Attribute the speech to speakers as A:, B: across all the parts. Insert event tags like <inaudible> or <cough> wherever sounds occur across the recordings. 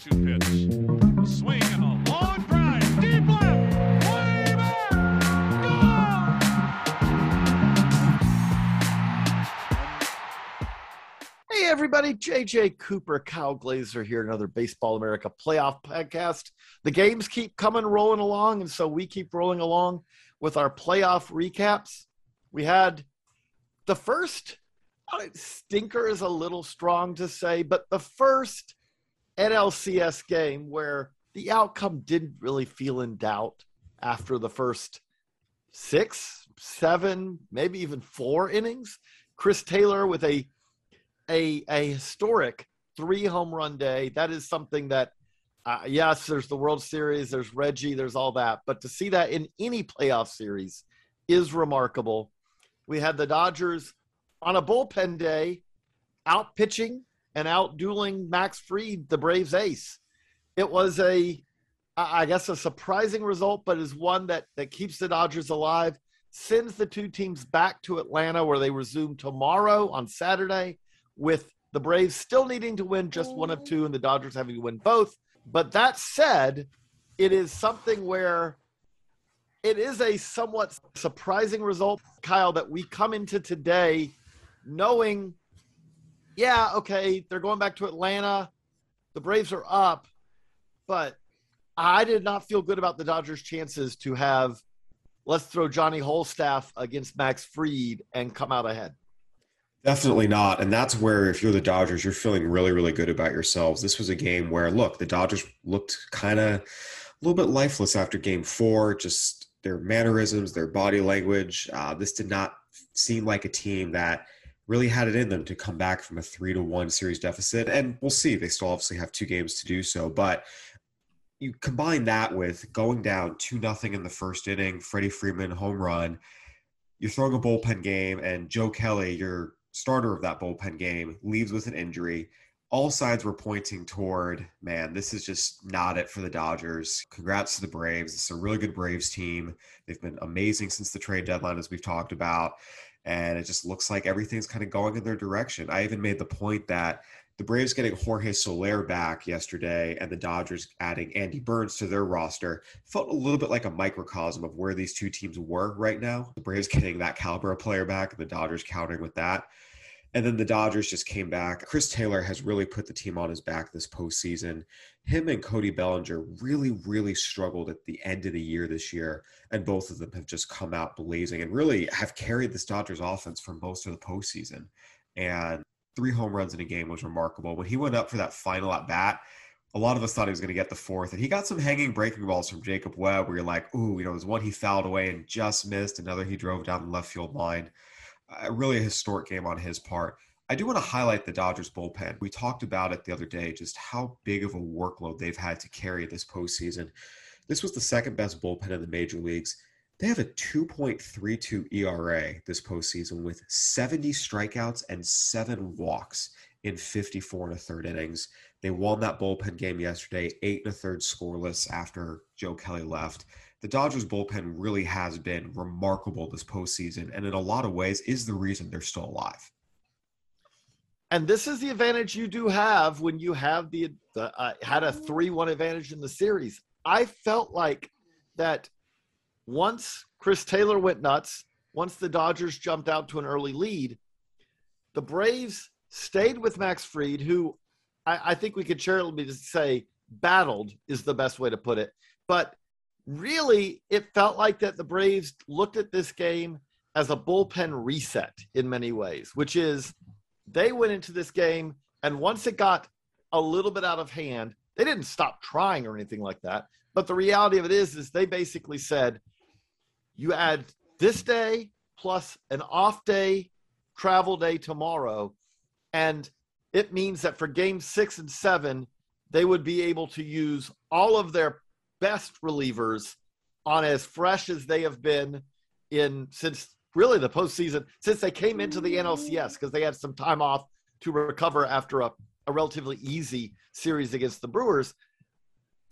A: 2 2 pitch. Swing and a long drive. Deep left. Way back.
B: Hey, everybody. JJ Cooper, Kyle Glaser here, another Baseball America playoff podcast. The games keep coming rolling along, and so we keep rolling along with our playoff recaps. We had the first uh, stinker is a little strong to say, but the first NLCS game where the outcome didn't really feel in doubt after the first six, seven, maybe even four innings. Chris Taylor with a a a historic three home run day. That is something that, uh, yes, there's the World Series, there's Reggie, there's all that, but to see that in any playoff series is remarkable. We had the Dodgers on a bullpen day, out pitching and out dueling Max Fried, the Braves ace. It was a, I guess, a surprising result, but is one that that keeps the Dodgers alive. Sends the two teams back to Atlanta, where they resume tomorrow on Saturday with the Braves still needing to win just one of two and the Dodgers having to win both. But that said, it is something where it is a somewhat surprising result, Kyle, that we come into today knowing, yeah, okay, they're going back to Atlanta. The Braves are up, but I did not feel good about the Dodgers' chances to have, let's throw Johnny Holstaff against Max Fried and come out ahead.
C: Definitely not. And that's where, if you're the Dodgers, you're feeling really, really good about yourselves. This was a game where, look, the Dodgers looked kind of a little bit lifeless after game four, just their mannerisms, their body language. Uh, this did not seem like a team that really had it in them to come back from a three to one series deficit. And we'll see. They still obviously have two games to do so. But you combine that with going down 2 nothing in the first inning, Freddie Freeman home run. You're throwing a bullpen game, and Joe Kelly, your starter of that bullpen game, leaves with an injury. All sides were pointing toward, man, this is just not it for the Dodgers. Congrats to the Braves. It's a really good Braves team. They've been amazing since the trade deadline, as we've talked about. And it just looks like everything's kind of going in their direction. I even made the point that the Braves getting Jorge Soler back yesterday and the Dodgers adding Andy Burns to their roster felt a little bit like a microcosm of where these two teams were right now. The Braves getting that caliber of player back the Dodgers countering with that. And then the Dodgers just came back. Chris Taylor has really put the team on his back this postseason. Him and Cody Bellinger really, really struggled at the end of the year this year. And both of them have just come out blazing and really have carried this Dodgers offense for most of the postseason. And three home runs in a game was remarkable. When he went up for that final at bat, a lot of us thought he was going to get the fourth, and he got some hanging breaking balls from Jacob Webb, where you're like, "Ooh, you know, there's one he fouled away and just missed, another he drove down the left field line." Uh, really a historic game on his part. I do want to highlight the Dodgers bullpen. We talked about it the other day, just how big of a workload they've had to carry this postseason. This was the second best bullpen in the major leagues. They have a 2.32 ERA this postseason with 70 strikeouts and seven walks in 54 and a third innings. They won that bullpen game yesterday, eight and a third scoreless after Joe Kelly left. The Dodgers bullpen really has been remarkable this postseason, and in a lot of ways is the reason they're still alive.
B: And this is the advantage you do have when you have the, the uh, had a three-one advantage in the series. I felt like that once Chris Taylor went nuts, once the Dodgers jumped out to an early lead, the Braves stayed with Max Fried, who I, I think we could charitably say battled is the best way to put it. But really, it felt like that the Braves looked at this game as a bullpen reset in many ways, which is they went into this game and once it got a little bit out of hand, they didn't stop trying or anything like that. But the reality of it is, is they basically said, you add this day plus an off day, travel day tomorrow, and it means that for game six and seven, they would be able to use all of their best relievers on as fresh as they have been in since really the postseason since they came into the NLCS because they had some time off to recover after a, a relatively easy series against the Brewers.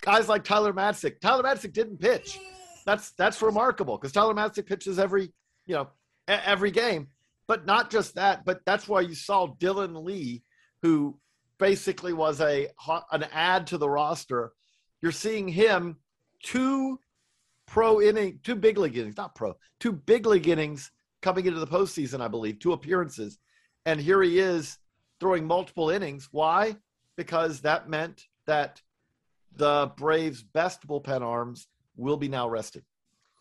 B: Guys like Tyler Matzek. Tyler Matzek didn't pitch. That's that's remarkable because Tyler Matzek pitches every you know every game. But not just that, but that's why you saw Dylan Lee, who basically was a an add to the roster. You're seeing him two pro inning, two big league innings, not pro, two big league innings coming into the postseason, I believe, two appearances. And here he is throwing multiple innings. Why? Because that meant that the Braves' best bullpen arms will be now rested.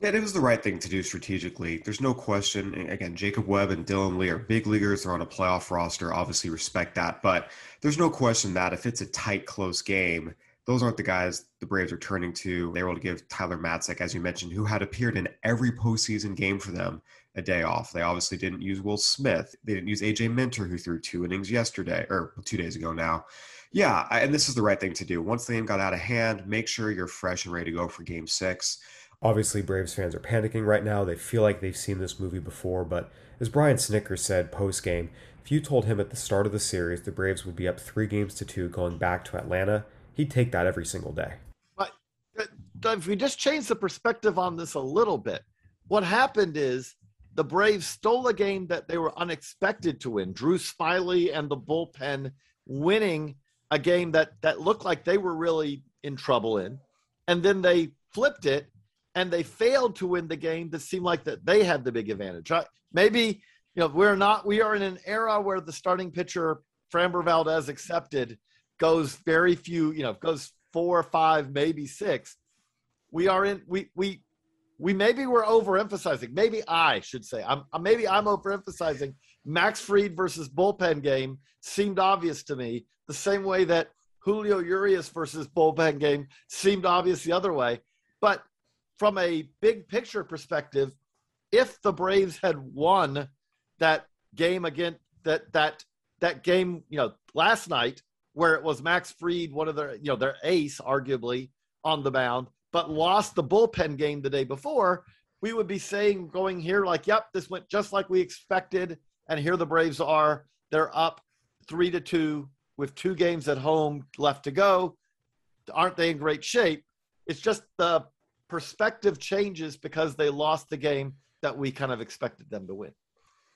C: Yeah, it was the right thing to do strategically. There's no question. Again, Jacob Webb and Dylan Lee are big leaguers. They're on a playoff roster. Obviously, respect that. But there's no question that if it's a tight, close game, those aren't the guys the Braves are turning to. They were able to give Tyler Matzek, as you mentioned, who had appeared in every postseason game for them, a day off. They obviously didn't use Will Smith. They didn't use AJ Minter, who threw two innings yesterday or two days ago now. Yeah, and this is the right thing to do. Once the game got out of hand, make sure you're fresh and ready to go for game six.
D: Obviously, Braves fans are panicking right now. They feel like they've seen this movie before, but as Brian Snitker said post game, if you told him at the start of the series the Braves would be up three games to two going back to Atlanta, he'd take that every single day.
B: But if we just change the perspective on this a little bit, what happened is the Braves stole a game that they were unexpected to win. Drew Smyly and the bullpen winning a game that that looked like they were really in trouble in, and then they flipped it and they failed to win the game that seemed like that they had the big advantage. Maybe you know we're not. We are in an era where the starting pitcher Framber Valdez accepted goes very few. You know goes four or five, maybe six. We are in. We we we maybe we're overemphasizing. Maybe I should say. I'm maybe I'm overemphasizing. Max Fried versus bullpen game seemed obvious to me the same way that Julio Urias versus bullpen game seemed obvious the other way. But from a big picture perspective, if the Braves had won that game again, that that that game, you know, last night where it was Max Fried, one of their, you know, their ace, arguably on the mound, but lost the bullpen game the day before, we would be saying going here like, yep, this went just like we expected, and here the Braves are. They're up three to two with two games at home left to go. Aren't they in great shape? It's just the perspective changes because they lost the game that we kind of expected them to win.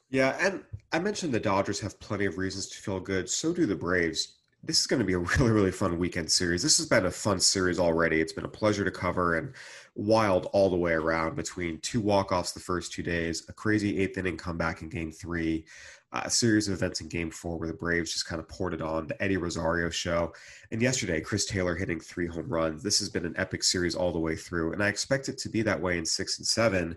C: Yeah, and I mentioned the Dodgers have plenty of reasons to feel good. So do the Braves. This is going to be a <laughs> really, really fun weekend series. This has been a fun series already. It's been a pleasure to cover and wild all the way around between two walk-offs the first two days, a crazy eighth inning comeback in game three, a series of events in game four where the Braves just kind of poured it on, the Eddie Rosario show. And yesterday, Chris Taylor hitting three home runs. This has been an epic series all the way through. And I expect it to be that way in six and seven.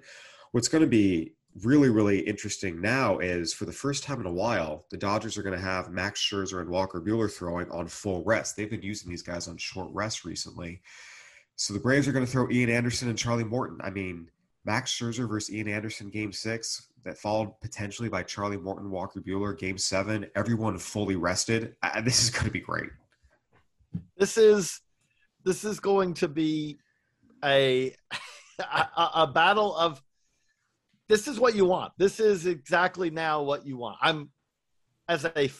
C: What's going to be really, really interesting now is for the first time in a while, the Dodgers are going to have Max Scherzer and Walker Buehler throwing on full rest. They've been using these guys on short rest recently. So the Braves are going to throw Ian Anderson and Charlie Morton. I mean, Max Scherzer versus Ian Anderson game six that followed potentially by Charlie Morton, Walker Buehler, game seven, everyone fully rested. Uh, this is going to be great.
B: This is this is going to be a, <laughs> a, a battle of this is what you want. This is exactly now what you want. I'm as a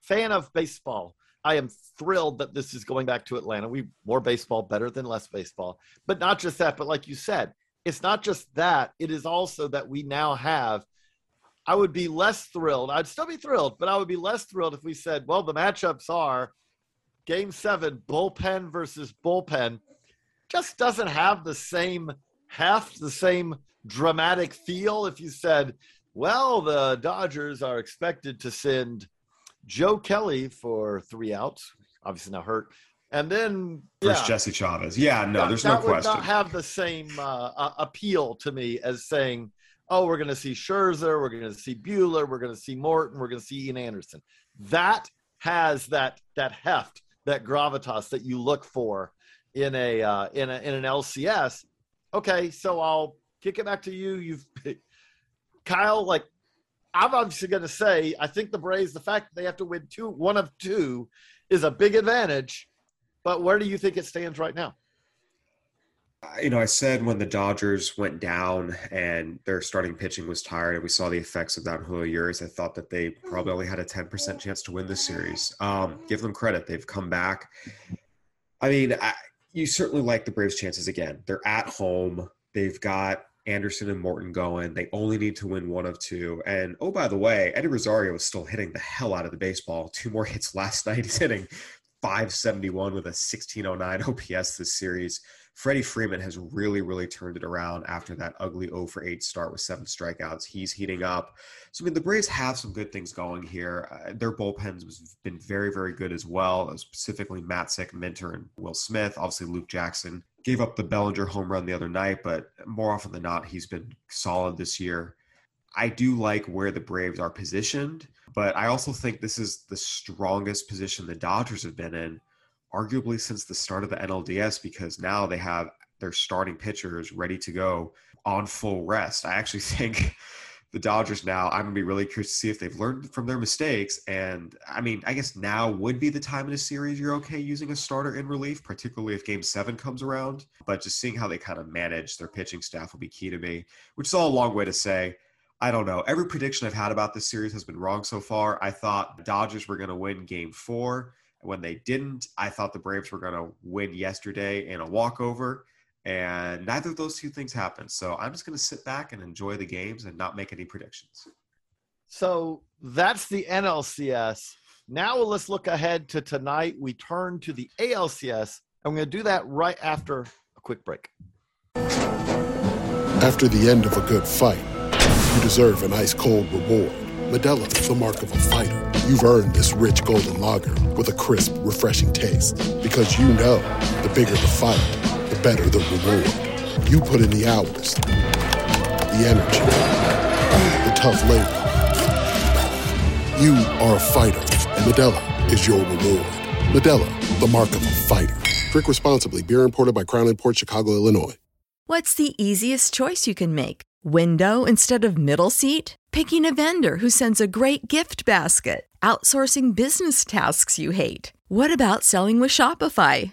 B: fan of baseball, I am thrilled that this is going back to Atlanta. We more baseball better than less baseball. But not just that, but like you said, it's not just that, it is also that we now have. I would be less thrilled. I'd still be thrilled, but I would be less thrilled if we said, well, the matchups are game seven, bullpen versus bullpen, just doesn't have the same heft, the same dramatic feel. If you said, well, the Dodgers are expected to send Joe Kelly for three outs, obviously now hurt, and then
C: yeah, Jesse Chavez. Yeah, no, that, there's no question.
B: That would not have the same uh, appeal to me as saying, "Oh, we're going to see Scherzer, we're going to see Buehler, we're going to see Morton, we're going to see Ian Anderson." That has that that heft, that gravitas that you look for in a uh, in a in an LCS. Okay, so I'll kick it back to you. You've <laughs> Kyle, like I'm obviously going to say, I think the Braves, the fact that they have to win two, one of two, is a big advantage But where do you think it stands right now?
C: you know, I said when the Dodgers went down and their starting pitching was tired, and we saw the effects of that on Julio Urias, I thought that they probably only had a 10% chance to win this series. Um, give them credit. They've come back. I mean, I, you certainly like the Braves' chances again. They're at home. They've got Anderson and Morton going. They only need to win one of two. And oh, by the way, Eddie Rosario is still hitting the hell out of the baseball. Two more <laughs> hits last night. He's hitting 571 with a 1609 OPS this series. Freddie Freeman has really, really turned it around after that ugly 0 for 8 start with seven strikeouts. He's heating up. So, I mean, the Braves have some good things going here. Uh, their bullpens has been very, very good as well, specifically Matzek, Minter, and Will Smith. Obviously, Luke Jackson gave up the Bellinger home run the other night, but more often than not, he's been solid this year. I do like where the Braves are positioned, but I also think this is the strongest position the Dodgers have been in arguably since the start of the NLDS because now they have their starting pitchers ready to go on full rest. I actually <laughs> think the Dodgers now, I'm going to be really curious to see if they've learned from their mistakes. And I mean, I guess now would be the time in a series you're okay using a starter in relief, particularly if game seven comes around. But just seeing how they kind of manage their pitching staff will be key to me, which is all a long way to say. I don't know. Every prediction I've had about this series has been wrong so far. I thought the Dodgers were going to win game four. When they didn't, I thought the Braves were going to win yesterday in a walkover, and neither of those two things happened. So I'm just going to sit back and enjoy the games and not make any predictions.
B: So that's the NLCS. Now let's look ahead to tonight. We turn to the ALCS, and we're going to do that right after a quick break.
E: After the end of a good fight, you deserve an ice cold reward. Modelo is the mark of a fighter. You've earned this rich golden lager with a crisp, refreshing taste. Because you know the bigger the fight, the better the reward. You put in the hours, the energy, the tough labor. You are a fighter, and Modelo is your reward. Modelo, the mark of a fighter. Drink responsibly. Beer imported by Crown Port Chicago, Illinois.
F: What's the easiest choice you can make? Window instead of middle seat? Picking a vendor who sends a great gift basket? Outsourcing business tasks you hate? What about selling with Shopify?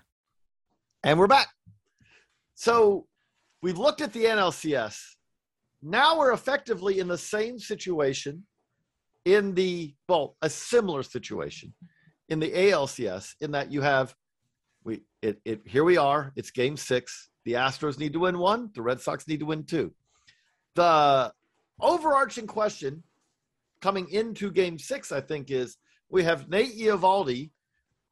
B: And we're back. So we've looked at the NLCS. Now we're effectively in the same situation in the, well, a similar situation in the ALCS in that you have, we, it, it, here we are, it's game six. The Astros need to win one, the Red Sox need to win two. The overarching question coming into game six, I think, is we have Nate Eovaldi,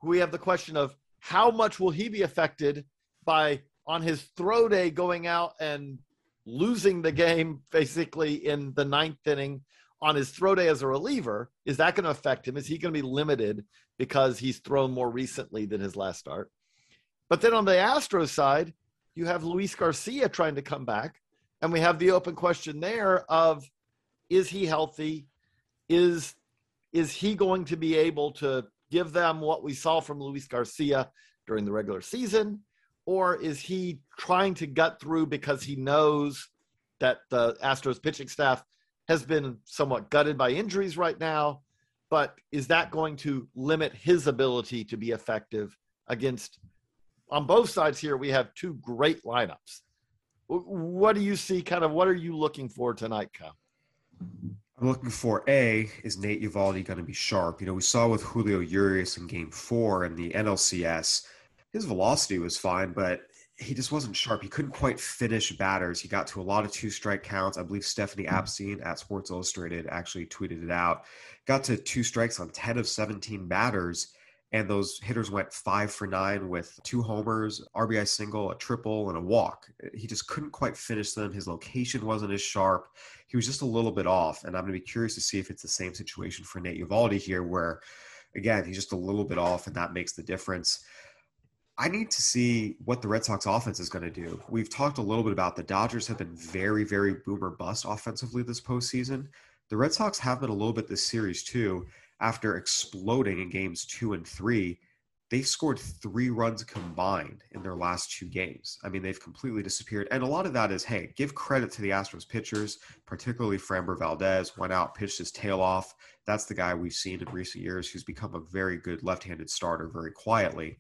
B: who we have the question of how much will he be affected by on his throw day going out and losing the game basically in the ninth inning on his throw day as a reliever? Is that going to affect him? Is he going to be limited because he's thrown more recently than his last start? But then on the Astros side, you have Luis Garcia trying to come back. And we have the open question there of is he healthy? Is is he going to be able to give them what we saw from Luis Garcia during the regular season? Or is he trying to gut through because he knows that the Astros pitching staff has been somewhat gutted by injuries right now? But is that going to limit his ability to be effective against? On both sides here, we have two great lineups. What do you see? Kind of what are you looking for tonight, Kyle?
C: I'm looking for A, is Nate Eovaldi going to be sharp? You know, we saw with Julio Urias in game four in the NLCS, his velocity was fine, but he just wasn't sharp. He couldn't quite finish batters. He got to a lot of two strike counts. I believe Stephanie hmm. Apstein at Sports Illustrated actually tweeted it out. Got to two strikes on 10 of 17 batters. And those hitters went five for nine with two homers, RBI single, a triple, and a walk. He just couldn't quite finish them. His location wasn't as sharp. He was just a little bit off. And I'm going to be curious to see if it's the same situation for Nate Eovaldi here, where, again, he's just a little bit off, and that makes the difference. I need to see what the Red Sox offense is going to do. We've talked a little bit about the Dodgers have been very, very boomer bust offensively this postseason. The Red Sox have been a little bit this series too after exploding in games two and three, they've scored three runs combined in their last two games. I mean, they've completely disappeared. And a lot of that is, hey, give credit to the Astros pitchers, particularly Framber Valdez, went out, pitched his tail off. That's the guy we've seen in recent years who's become a very good left handed starter very quietly.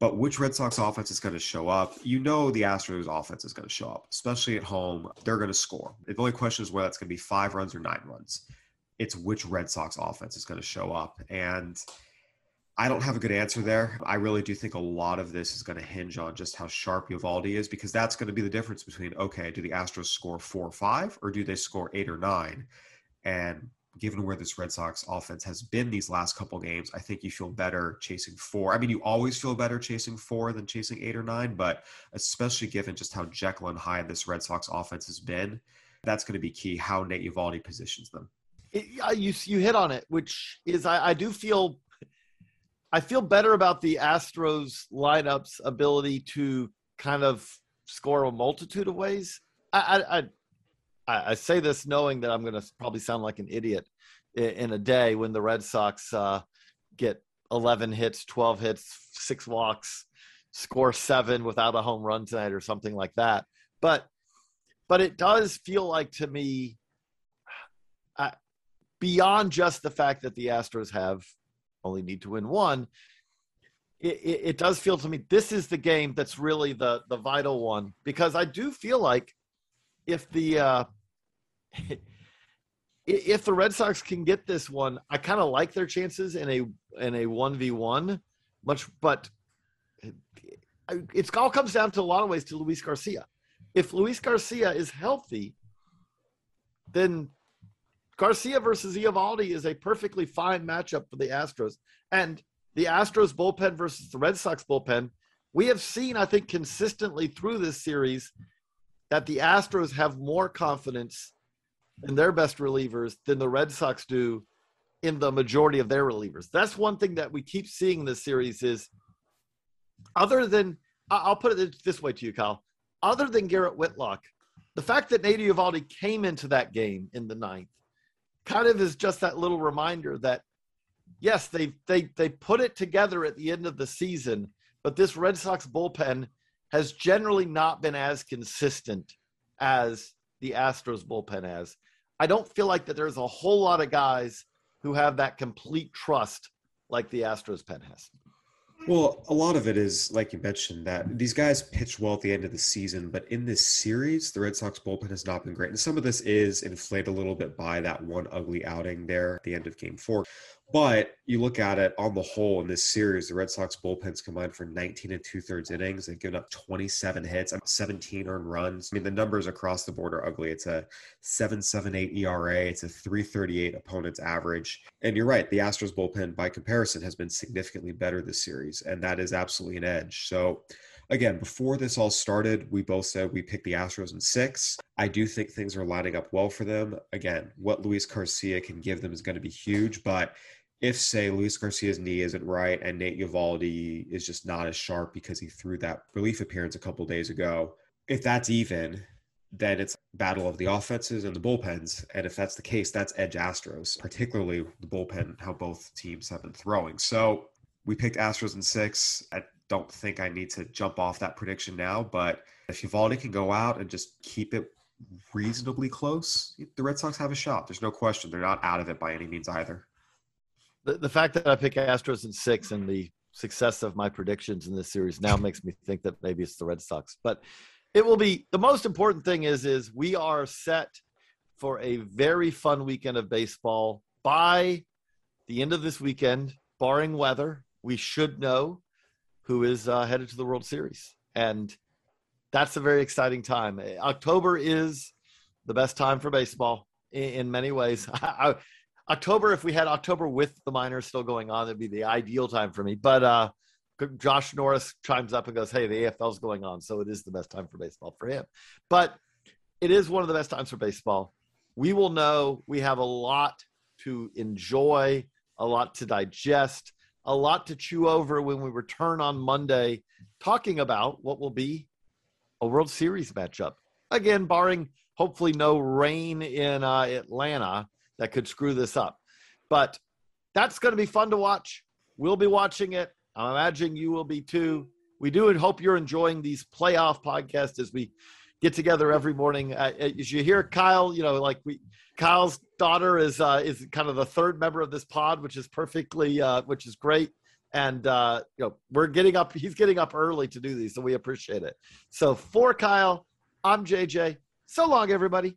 C: But which Red Sox offense is going to show up? You know the Astros offense is going to show up, especially at home. They're going to score. The only question is whether it's going to be five runs or nine runs it's which Red Sox offense is going to show up. And I don't have a good answer there. I really do think a lot of this is going to hinge on just how sharp Eovaldi is because that's going to be the difference between okay, do the Astros score four or five or do they score eight or nine? And given where this Red Sox offense has been these last couple games, I think you feel better chasing four. I mean, you always feel better chasing four than chasing eight or nine, but especially given just how Jekyll and Hyde this Red Sox offense has been, that's going to be key how Nate Eovaldi positions them
B: it, you you hit on it, which is I, I do feel I feel better about the Astros lineup's ability to kind of score a multitude of ways. I I, I say this knowing that I'm going to probably sound like an idiot in a day when the Red Sox uh, get 11 hits, 12 hits, six walks, score seven without a home run tonight or something like that. But but it does feel like to me beyond just the fact that the Astros have only need to win one, it, it, it, does feel to me this is the game that's really the the vital one because I do feel like if the uh, <laughs> if the Red Sox can get this one, I kind of like their chances in a in a one v one much, but it, it's all comes down to a lot of ways to Luis Garcia. If Luis Garcia is healthy, then Garcia versus Eovaldi is a perfectly fine matchup for the Astros. And the Astros bullpen versus the Red Sox bullpen, we have seen, I think, consistently through this series that the Astros have more confidence in their best relievers than the Red Sox do in the majority of their relievers. That's one thing that we keep seeing in this series is other than I'll put it this way to you, Kyle. Other than Garrett Whitlock, the fact that Nate Eovaldi came into that game in the ninth kind of is just that little reminder that yes, they they they put it together at the end of the season, but this Red Sox bullpen has generally not been as consistent as the Astros bullpen has. I don't feel like that there's a whole lot of guys who have that complete trust like the Astros pen has.
C: Well, a lot of it is, like you mentioned, that these guys pitch well at the end of the season, but in this series, the Red Sox bullpen has not been great. And some of this is inflated a little bit by that one ugly outing there at the end of game four. But you look at it on the whole in this series, the Red Sox bullpens combined for 19 and two thirds innings. They've given up 27 hits, 17 earned runs. I mean, the numbers across the board are ugly. It's a 7.78 ERA, it's a 338 opponent's average. And you're right, the Astros bullpen, by comparison, has been significantly better this series, and that is absolutely an edge. So, again, before this all started, we both said we picked the Astros in six. I do think things are lining up well for them. Again, what Luis Garcia can give them is going to be huge, but if say Luis Garcia's knee isn't right and Nate Eovaldi is just not as sharp because he threw that relief appearance a couple days ago, if that's even, then it's battle of the offenses and the bullpens. And if that's the case, that's edge Astros, particularly the bullpen, how both teams have been throwing. So we picked Astros in six. I don't think I need to jump off that prediction now, but if Eovaldi can go out and just keep it reasonably close, the Red Sox have a shot. There's no question. They're not out of it by any means either
B: the, the fact that I pick Astros in six and the success of my predictions in this series now makes me think that maybe it's the Red Sox. But it will be the most important thing is is we are set for a very fun weekend of baseball by the end of this weekend, barring weather. We should know who is uh, headed to the World Series, and that's a very exciting time. October is the best time for baseball in, in many ways. <laughs> I, October, if we had October with the minors still going on, that'd be the ideal time for me. But uh, Josh Norris chimes up and goes, Hey, the AFL's going on. So it is the best time for baseball for him. But it is one of the best times for baseball. We will know we have a lot to enjoy, a lot to digest, a lot to chew over when we return on Monday, talking about what will be a World Series matchup. Again, barring hopefully no rain in uh, Atlanta that could screw this up. But that's going to be fun to watch. We'll be watching it. I'm imagining you will be too. We do hope you're enjoying these playoff podcasts as we get together every morning. Uh, as you hear Kyle, you know, like we, Kyle's daughter is uh, is kind of the third member of this pod, which is perfectly, uh, which is great. And uh, you know, we're getting up. He's getting up early to do these, so we appreciate it. So for Kyle, I'm JJ. So long, everybody.